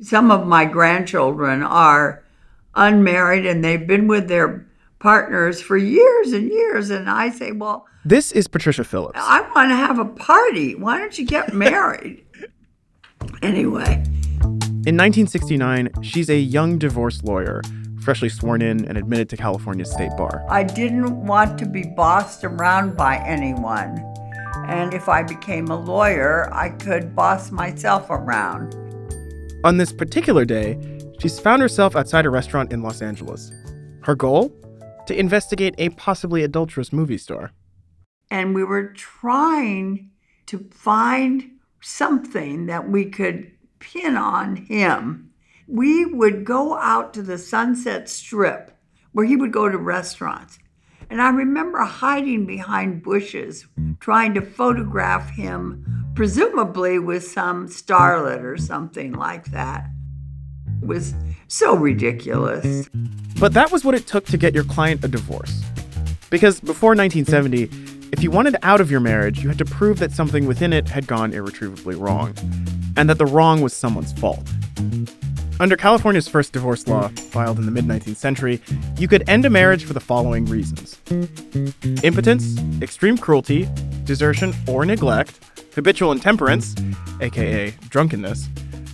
Some of my grandchildren are unmarried and they've been with their partners for years and years. And I say, well, This is Patricia Phillips. I want to have a party. Why don't you get married? anyway, In 1969, she's a young divorce lawyer, freshly sworn in and admitted to California's state bar. I didn't want to be bossed around by anyone. And if I became a lawyer, I could boss myself around. On this particular day, she's found herself outside a restaurant in Los Angeles. Her goal? To investigate a possibly adulterous movie star. And we were trying to find something that we could pin on him. We would go out to the Sunset Strip where he would go to restaurants. And I remember hiding behind bushes trying to photograph him, presumably with some starlet or something like that. It was so ridiculous. But that was what it took to get your client a divorce. Because before 1970, if you wanted out of your marriage, you had to prove that something within it had gone irretrievably wrong, and that the wrong was someone's fault. Under California's first divorce law, filed in the mid 19th century, you could end a marriage for the following reasons impotence, extreme cruelty, desertion or neglect, habitual intemperance, aka drunkenness,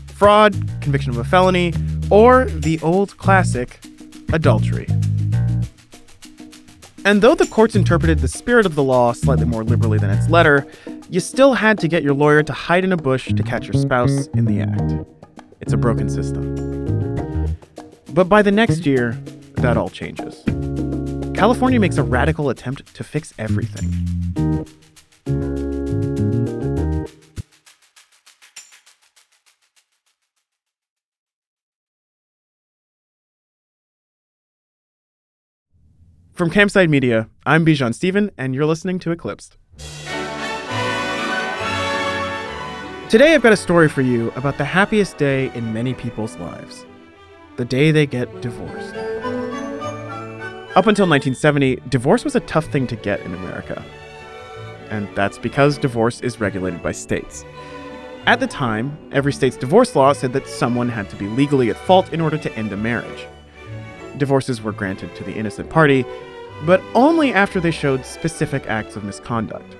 fraud, conviction of a felony, or the old classic, adultery. And though the courts interpreted the spirit of the law slightly more liberally than its letter, you still had to get your lawyer to hide in a bush to catch your spouse in the act. It's a broken system. But by the next year, that all changes. California makes a radical attempt to fix everything. From Campside Media, I'm Bijan Stephen, and you're listening to Eclipsed. Today, I've got a story for you about the happiest day in many people's lives the day they get divorced. Up until 1970, divorce was a tough thing to get in America. And that's because divorce is regulated by states. At the time, every state's divorce law said that someone had to be legally at fault in order to end a marriage. Divorces were granted to the innocent party, but only after they showed specific acts of misconduct.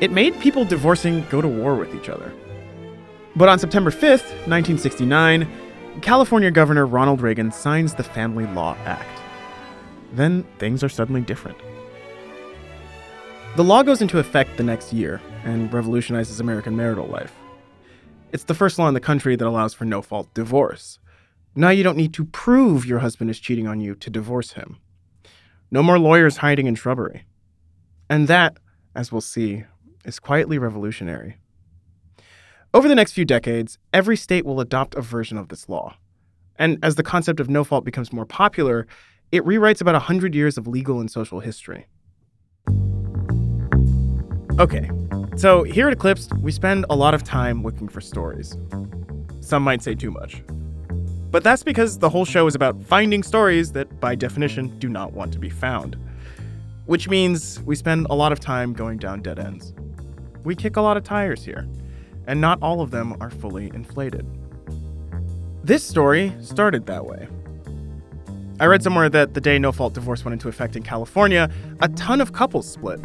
It made people divorcing go to war with each other. But on September 5th, 1969, California Governor Ronald Reagan signs the Family Law Act. Then things are suddenly different. The law goes into effect the next year and revolutionizes American marital life. It's the first law in the country that allows for no fault divorce. Now you don't need to prove your husband is cheating on you to divorce him. No more lawyers hiding in shrubbery. And that, as we'll see, is quietly revolutionary. Over the next few decades, every state will adopt a version of this law. And as the concept of no fault becomes more popular, it rewrites about 100 years of legal and social history. Okay, so here at Eclipsed, we spend a lot of time looking for stories. Some might say too much. But that's because the whole show is about finding stories that, by definition, do not want to be found. Which means we spend a lot of time going down dead ends. We kick a lot of tires here, and not all of them are fully inflated. This story started that way. I read somewhere that the day no fault divorce went into effect in California, a ton of couples split.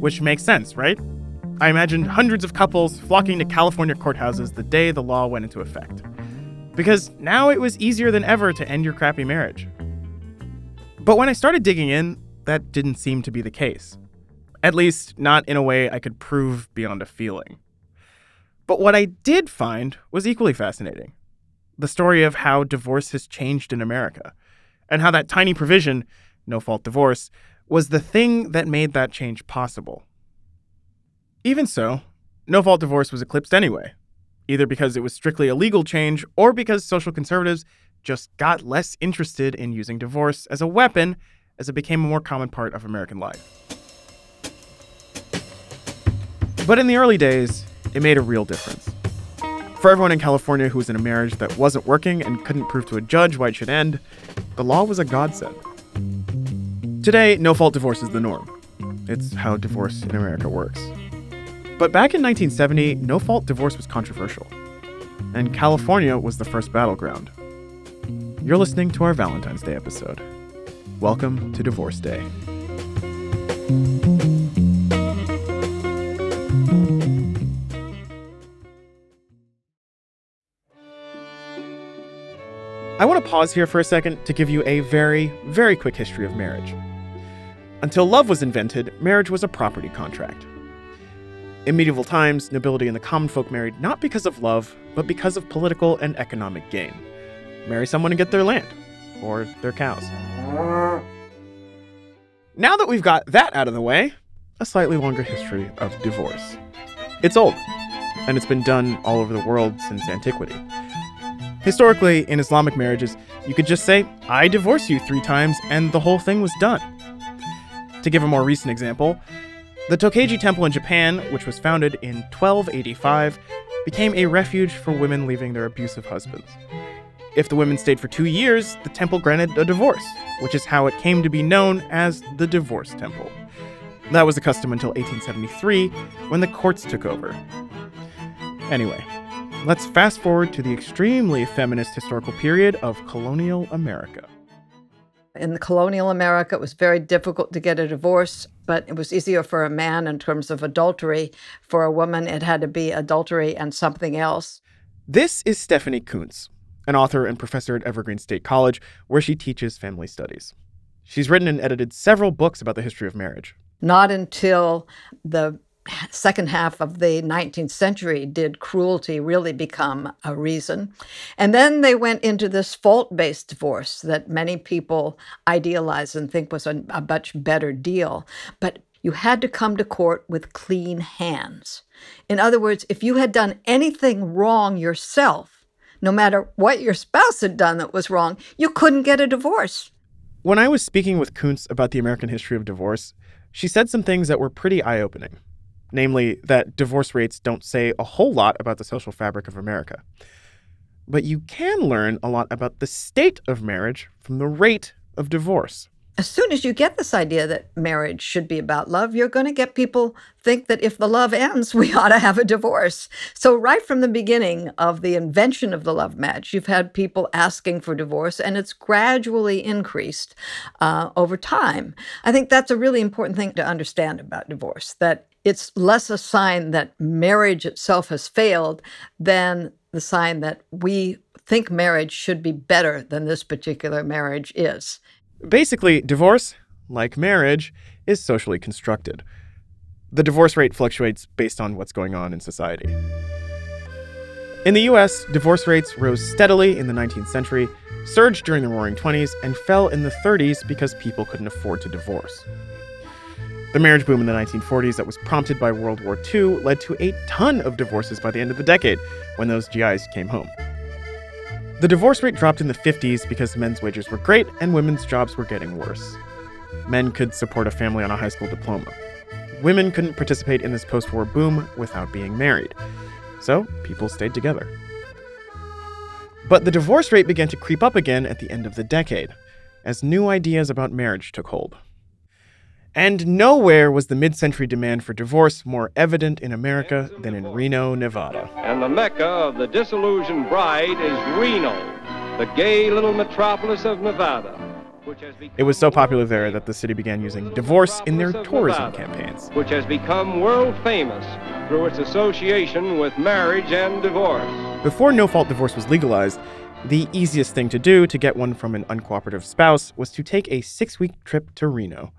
Which makes sense, right? I imagined hundreds of couples flocking to California courthouses the day the law went into effect. Because now it was easier than ever to end your crappy marriage. But when I started digging in, that didn't seem to be the case. At least, not in a way I could prove beyond a feeling. But what I did find was equally fascinating the story of how divorce has changed in America, and how that tiny provision, no fault divorce, was the thing that made that change possible. Even so, no fault divorce was eclipsed anyway, either because it was strictly a legal change or because social conservatives just got less interested in using divorce as a weapon as it became a more common part of American life. But in the early days, it made a real difference. For everyone in California who was in a marriage that wasn't working and couldn't prove to a judge why it should end, the law was a godsend. Today, no fault divorce is the norm. It's how divorce in America works. But back in 1970, no fault divorce was controversial. and California was the first battleground. You're listening to our Valentine's Day episode. Welcome to Divorce Day. I want to pause here for a second to give you a very, very quick history of marriage. Until love was invented, marriage was a property contract. In medieval times, nobility and the common folk married not because of love, but because of political and economic gain. Marry someone and get their land, or their cows. Now that we've got that out of the way, a slightly longer history of divorce. It's old, and it's been done all over the world since antiquity. Historically, in Islamic marriages, you could just say, I divorce you three times, and the whole thing was done. To give a more recent example, the Tokeiji Temple in Japan, which was founded in 1285, became a refuge for women leaving their abusive husbands. If the women stayed for two years, the temple granted a divorce, which is how it came to be known as the Divorce Temple. That was the custom until 1873, when the courts took over. Anyway, let's fast forward to the extremely feminist historical period of colonial America. In the colonial America, it was very difficult to get a divorce, but it was easier for a man in terms of adultery. For a woman, it had to be adultery and something else. This is Stephanie Coontz, an author and professor at Evergreen State College, where she teaches family studies. She's written and edited several books about the history of marriage. Not until the second half of the 19th century did cruelty really become a reason. And then they went into this fault based divorce that many people idealize and think was a, a, much better deal. But you had to come to court with clean hands. In other words, if you had done anything wrong yourself, no matter what your spouse had done that was wrong, you couldn't get a divorce. When I was speaking with Coontz about the American history of divorce, she said some things that were pretty eye opening namely that divorce rates don't say a whole lot about the social fabric of America. But you can learn a lot about the state of marriage from the rate of divorce. As soon as you get this idea that marriage should be about love, you're going to get people think that if the love ends, we ought to have a divorce. So right from the beginning of the invention of the love match, you've had people asking for divorce, and it's gradually increased uh, over time. I think that's a really important thing to understand about divorce. That it's less a sign that marriage itself has failed than the sign that we think marriage should be better than this particular marriage is. Basically, divorce, like marriage, is socially constructed. The divorce rate fluctuates based on what's going on in society. In the US, divorce rates rose steadily in the 19th century, surged during the Roaring 20s, and fell in the 30s because people couldn't afford to divorce. The marriage boom in the 1940s that was prompted by World War II led to a ton of divorces by the end of the decade when those GIs came home. The divorce rate dropped in the 50s because men's wages were great and women's jobs were getting worse. Men could support a family on a high school diploma. Women couldn't participate in this post war boom without being married. So people stayed together. But the divorce rate began to creep up again at the end of the decade, as new ideas about marriage took hold. And nowhere was the mid century demand for divorce more evident in America than in Reno, Nevada. And the mecca of the disillusioned bride is Reno, the gay little metropolis of Nevada. It was so popular there that the city began using divorce in their tourism Nevada, campaigns. Which has become world famous through its association with marriage and divorce. Before no fault divorce was legalized, the easiest thing to do to get one from an uncooperative spouse was to take a six week trip to Reno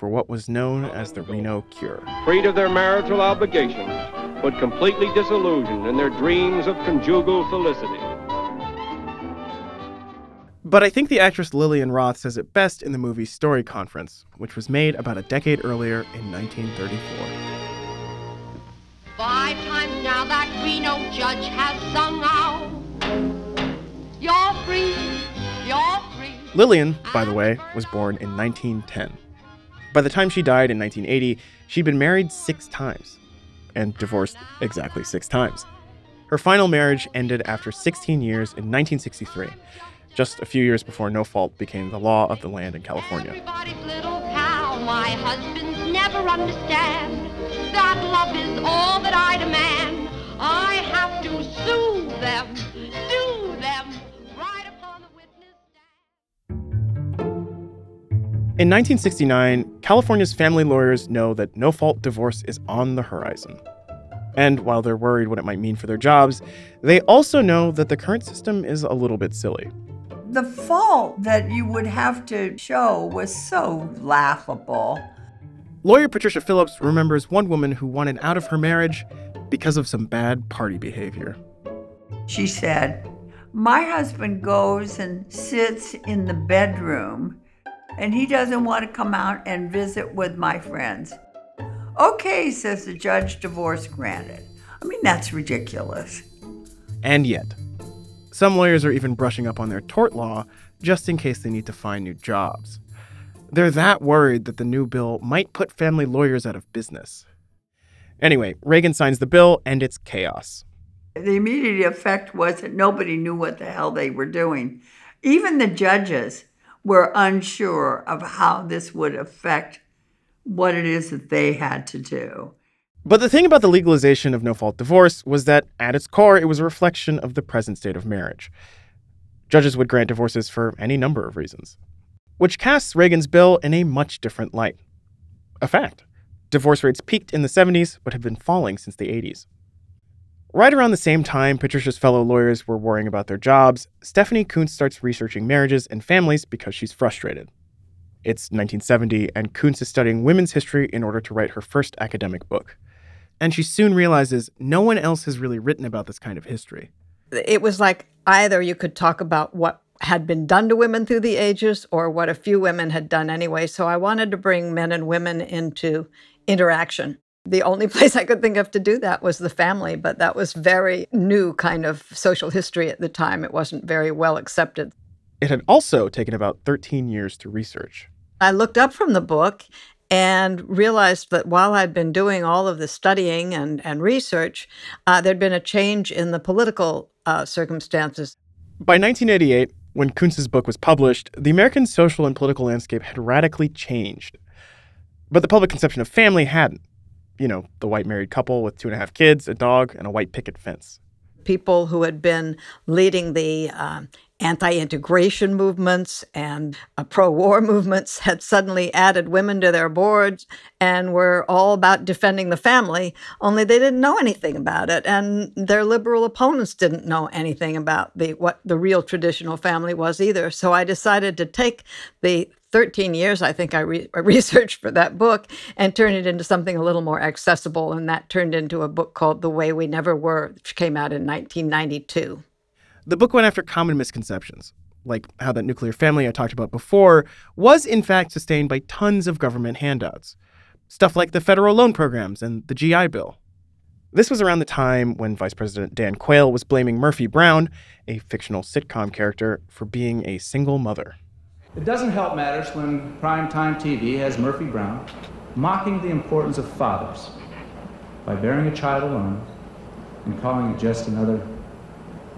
for what was known as the Reno Cure. Freed of their marital obligations, but completely disillusioned in their dreams of conjugal felicity. But I think the actress Lillian Roth says it best in the movie Story Conference, which was made about a decade earlier in 1934. Five times now that Reno judge has sung out. You're free, you're free. Lillian, by the way, was born in 1910. By the time she died in 1980, she'd been married six times and divorced exactly six times. Her final marriage ended after 16 years in 1963, just a few years before no fault became the law of the land in California. Everybody's little cow, my husbands never understand that love is all that I demand. I have to Sue them, In 1969, California's family lawyers know that no fault divorce is on the horizon. And while they're worried what it might mean for their jobs, they also know that the current system is a little bit silly. The fault that you would have to show was so laughable. Lawyer Patricia Phillips remembers one woman who wanted out of her marriage because of some bad party behavior. She said, My husband goes and sits in the bedroom and he doesn't want to come out and visit with my friends. Okay, says the judge, divorce granted. I mean, that's ridiculous. And yet, some lawyers are even brushing up on their tort law just in case they need to find new jobs. They're that worried that the new bill might put family lawyers out of business. Anyway, Reagan signs the bill and it's chaos. The immediate effect was that nobody knew what the hell they were doing. Even the judges were unsure of how this would affect what it is that they had to do. But the thing about the legalization of no fault divorce was that at its core, it was a reflection of the present state of marriage. Judges would grant divorces for any number of reasons, which casts Reagan's bill in a much different light. A fact divorce rates peaked in the 70s but have been falling since the 80s. Right around the same time Patricia's fellow lawyers were worrying about their jobs, Stephanie Coontz starts researching marriages and families because she's frustrated. It's 1970, and Coontz is studying women's history in order to write her first academic book. And she soon realizes no one else has really written about this kind of history. It was like either you could talk about what had been done to women through the ages or what a few women had done anyway. So I wanted to bring men and women into interaction. The only place I could think of to do that was the family, but that was very new kind of social history at the time. It wasn't very well accepted. It had also taken about 13 years to research. I looked up from the book and realized that while I'd been doing all of the studying and, and research, uh, there'd been a change in the political uh, circumstances. By 1988, when Coontz's book was published, the American social and political landscape had radically changed. But the public conception of family hadn't. You know, the white married couple with two and a half kids, a dog, and a white picket fence. People who had been leading the uh, anti integration movements and uh, pro war movements had suddenly added women to their boards and were all about defending the family, only they didn't know anything about it. And their liberal opponents didn't know anything about the, what the real traditional family was either. So I decided to take the 13 years, I think I, re- researched for that book and turned it into something a little more accessible. And that turned into a book called The Way We Never Were, which came out in 1992. The book went after common misconceptions, like how that nuclear family I talked about before was in fact sustained by tons of government handouts. Stuff like the federal loan programs and the GI Bill. This was around the time when Vice President Dan Quayle was blaming Murphy Brown, a fictional sitcom character, for being a single mother. It doesn't help matters when primetime TV has Murphy Brown mocking the importance of fathers by bearing a child alone and calling it just another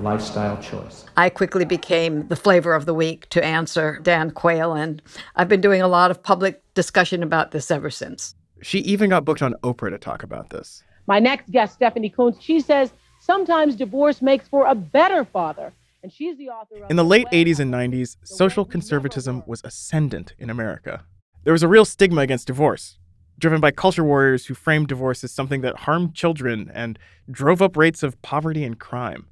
lifestyle choice. I quickly became the flavor of the week to answer Dan Quayle, and I've been doing a lot of public discussion about this ever since. She even got booked on Oprah to talk about this. My next guest, Stephanie Coontz, she says sometimes divorce makes for a better father. And she's the author of In the late 80s and 90s, social conservatism was ascendant in America. There was a real stigma against divorce, driven by culture warriors who framed divorce as something that harmed children and drove up rates of poverty and crime.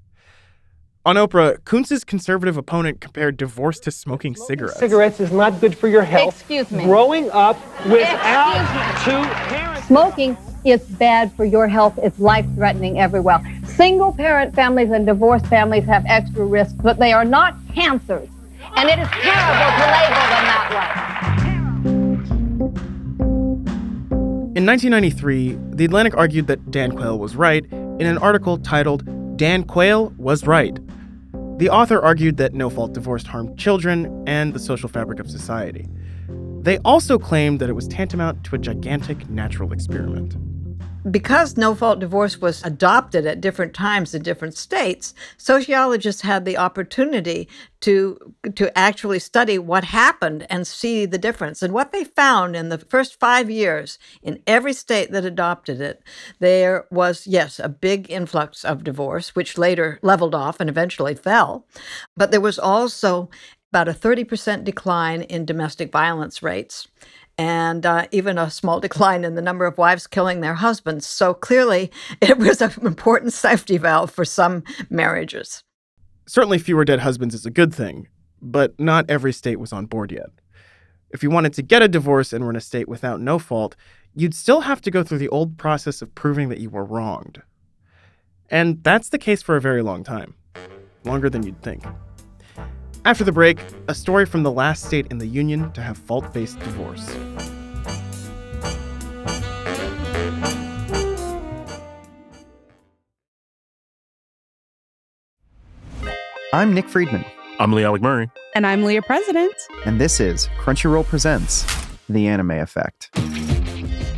On Oprah, Coontz's conservative opponent compared divorce to smoking cigarettes. Cigarettes is not good for your health. Excuse me. Growing up without two parents. Smoking is bad for your health. It's life threatening everywhere. Single parent families and divorced families have extra risks, but they are not cancers. And it is terrible to label them that way. In 1993, The Atlantic argued that Dan Quayle was right in an article titled Dan Quayle Was Right. The author argued that no fault divorce harmed children and the social fabric of society. They also claimed that it was tantamount to a gigantic natural experiment. Because no fault divorce was adopted at different times in different states, sociologists had the opportunity to to actually study what happened and see the difference. And what they found in the first 5 years in every state that adopted it, there was yes, a big influx of divorce which later leveled off and eventually fell. But there was also about a 30% decline in domestic violence rates and uh, even a small decline in the number of wives killing their husbands. So clearly, it was an important safety valve for some marriages. Certainly, fewer dead husbands is a good thing, but not every state was on board yet. If you wanted to get a divorce and were in a state without no fault, you'd still have to go through the old process of proving that you were wronged. And that's the case for a very long time, longer than you'd think. After the break, a story from the last state in the Union to have fault based divorce. I'm Nick Friedman. I'm Lee Alec Murray. And I'm Leah President. And this is Crunchyroll Presents The Anime Effect.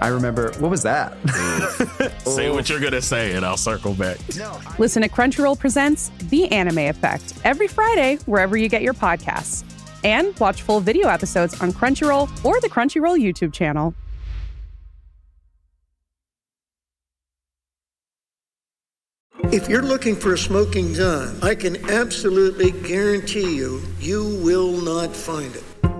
I remember, what was that? say what you're going to say, and I'll circle back. Listen to Crunchyroll Presents The Anime Effect every Friday, wherever you get your podcasts. And watch full video episodes on Crunchyroll or the Crunchyroll YouTube channel. If you're looking for a smoking gun, I can absolutely guarantee you, you will not find it.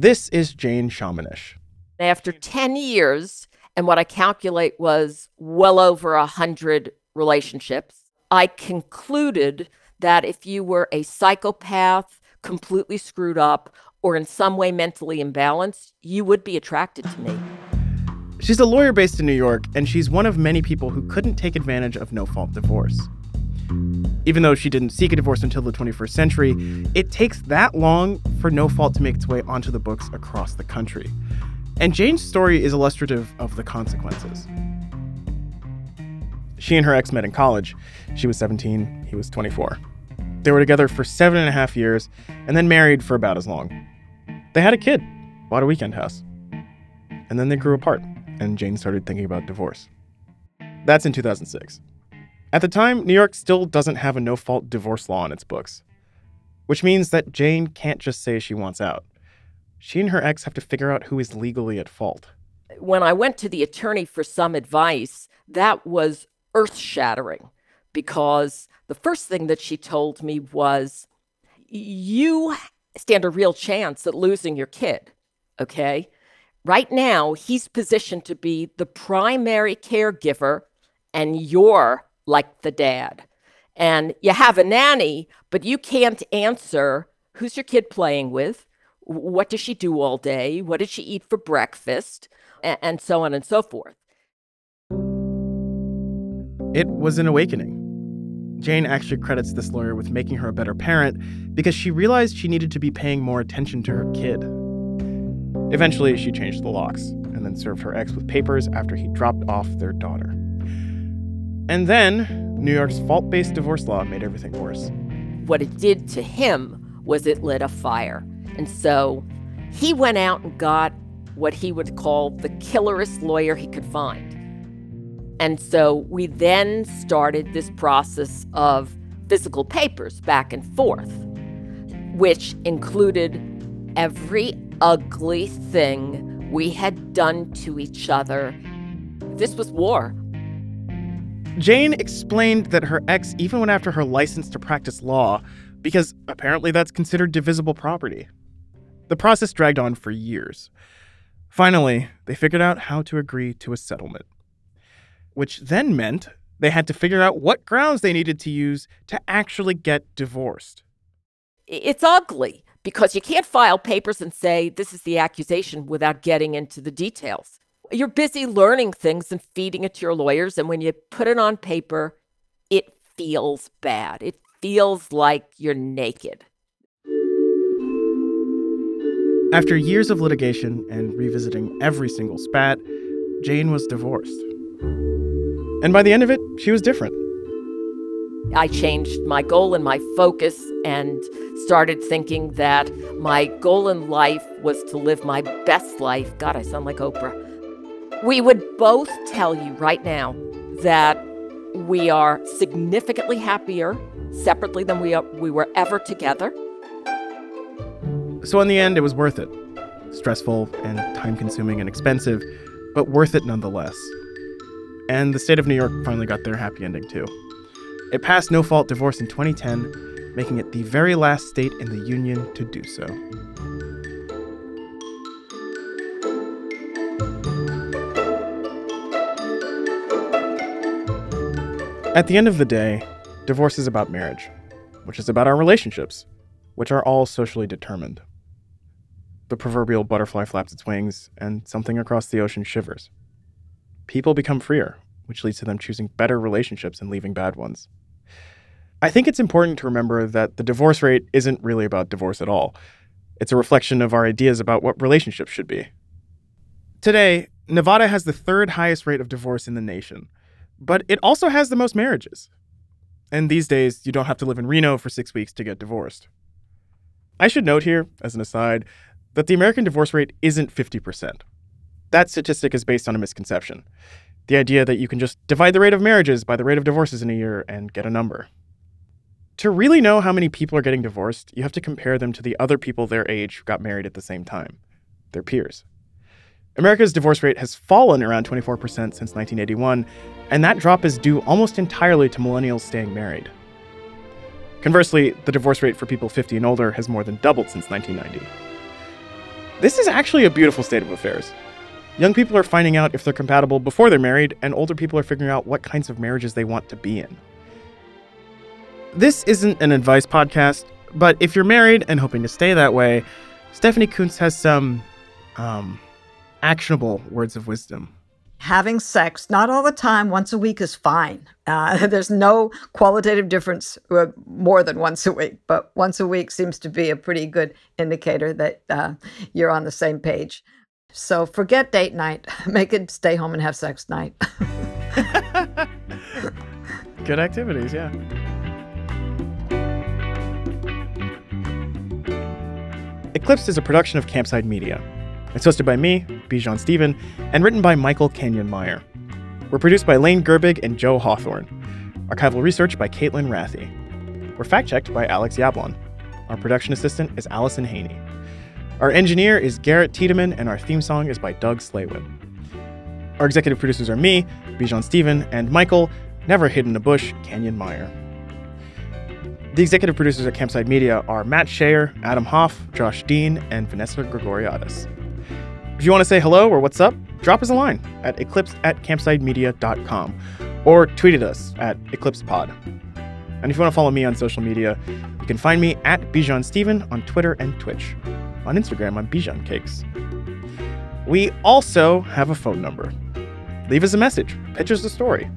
This is Jane Shamanish. After 10 years, and what I calculate was well over 100 relationships, I concluded that if you were a psychopath, completely screwed up, or in some way mentally imbalanced, you would be attracted to me. She's a lawyer based in New York, and she's one of many people who couldn't take advantage of no fault divorce. Even though she didn't seek a divorce until the 21st century, it takes that long for No Fault to make its way onto the books across the country. And Jane's story is illustrative of the consequences. She and her ex met in college. She was 17, he was 24. They were together for seven and a half years and then married for about as long. They had a kid, bought a weekend house. And then they grew apart, and Jane started thinking about divorce. That's in 2006. At the time, New York still doesn't have a no fault divorce law in its books, which means that Jane can't just say she wants out. She and her ex have to figure out who is legally at fault. When I went to the attorney for some advice, that was earth shattering because the first thing that she told me was, You stand a real chance at losing your kid. Okay. Right now, he's positioned to be the primary caregiver, and you're like the dad. And you have a nanny, but you can't answer who's your kid playing with? What does she do all day? What did she eat for breakfast? And so on and so forth. It was an awakening. Jane actually credits this lawyer with making her a better parent because she realized she needed to be paying more attention to her kid. Eventually, she changed the locks and then served her ex with papers after he dropped off their daughter. And then, New York's fault based divorce law made everything worse. What it did to him was it lit a fire. And so he went out and got what he would call the killerest lawyer he could find. And so we then started this process of physical papers back and forth, which included every ugly thing we had done to each other. This was war. Jane explained that her ex even went after her license to practice law, because apparently that's considered divisible property. The process dragged on for years. Finally, they figured out how to agree to a settlement, which then meant they had to figure out what grounds they needed to use to actually get divorced. It's ugly because you can't file papers and say this is the accusation without getting into the details. You're busy learning things and feeding it to your lawyers, and when you put it on paper, it feels bad. It feels like you're naked. After years of litigation and revisiting every single spat, Jane was divorced. And by the end of it, she was different. I changed my goal and my focus and started thinking that my goal in life was to live my best life. God, I sound like Oprah. We would both tell you right now that we are significantly happier separately than we, are, we were ever together. So, in the end, it was worth it. Stressful and time consuming and expensive, but worth it nonetheless. And the state of New York finally got their happy ending too. It passed no fault divorce in 2010, making it the very last state in the Union to do so. At the end of the day, divorce is about marriage, which is about our relationships, which are all socially determined the proverbial butterfly flaps its wings, and something across the ocean shivers. People become freer, which leads to them choosing better relationships and leaving bad ones. I think it's important to remember that the divorce rate isn't really about divorce at all. It's a reflection of our ideas about what relationships should be. Today, Nevada has the third highest rate of divorce in the nation, but it also has the most marriages. And these days, you don't have to live in Reno for six weeks to get divorced. I should note here, as an aside, that the American divorce rate isn't 50%. That statistic is based on a misconception the idea that you can just divide the rate of marriages by the rate of divorces in a year and get a number. To really know how many people are getting divorced, you have to compare them to the other people their age who got married at the same time, their peers. America's divorce rate has fallen around 24% since 1981, and that drop is due almost entirely to millennials staying married. Conversely, the divorce rate for people 50 and older has more than doubled since 1990. This is actually a beautiful state of affairs. Young people are finding out if they're compatible before they're married, and older people are figuring out what kinds of marriages they want to be in. This isn't an advice podcast, but if you're married and hoping to stay that way, Stephanie Coontz has some um, actionable words of wisdom. Having sex not all the time once a week is fine. Uh, there's no qualitative difference uh, more than once a week but once a week seems to be a pretty good indicator that uh, you're on the same page. So forget date night. Make it stay home and have sex night. Good activities yeah. Eclipsed is a production of campside media it's hosted by me, Bijan Stephen, and written by Michael Kenyon Meyer. We're produced by Lane Gerbig and Joe Hawthorne. Archival research by Caitlin Rathy. We're fact checked by Alex Yablon. Our production assistant is Allison Haney. Our engineer is Garrett Tiedemann, and our theme song is by Doug Slaywin. Our executive producers are me, Bijan Stephen, and Michael, never hidden in a bush, Kenyon Meyer. The executive producers at Campside Media are Matt Shaer, Adam Hoff, Josh Dean, and Vanessa Grigoriadis. If you want to say hello or what's up, drop us a line at eclipse at campsidemedia.com or tweet at us at eclipsepod. And if you want to follow me on social media, you can find me at Bijan Stephen on Twitter and Twitch. On Instagram, I'm Bijan Cakes. We also have a phone number. Leave us a message, pitch us a story,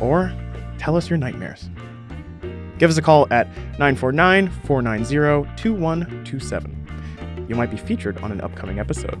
or tell us your nightmares. Give us a call at 949 490 2127. You might be featured on an upcoming episode.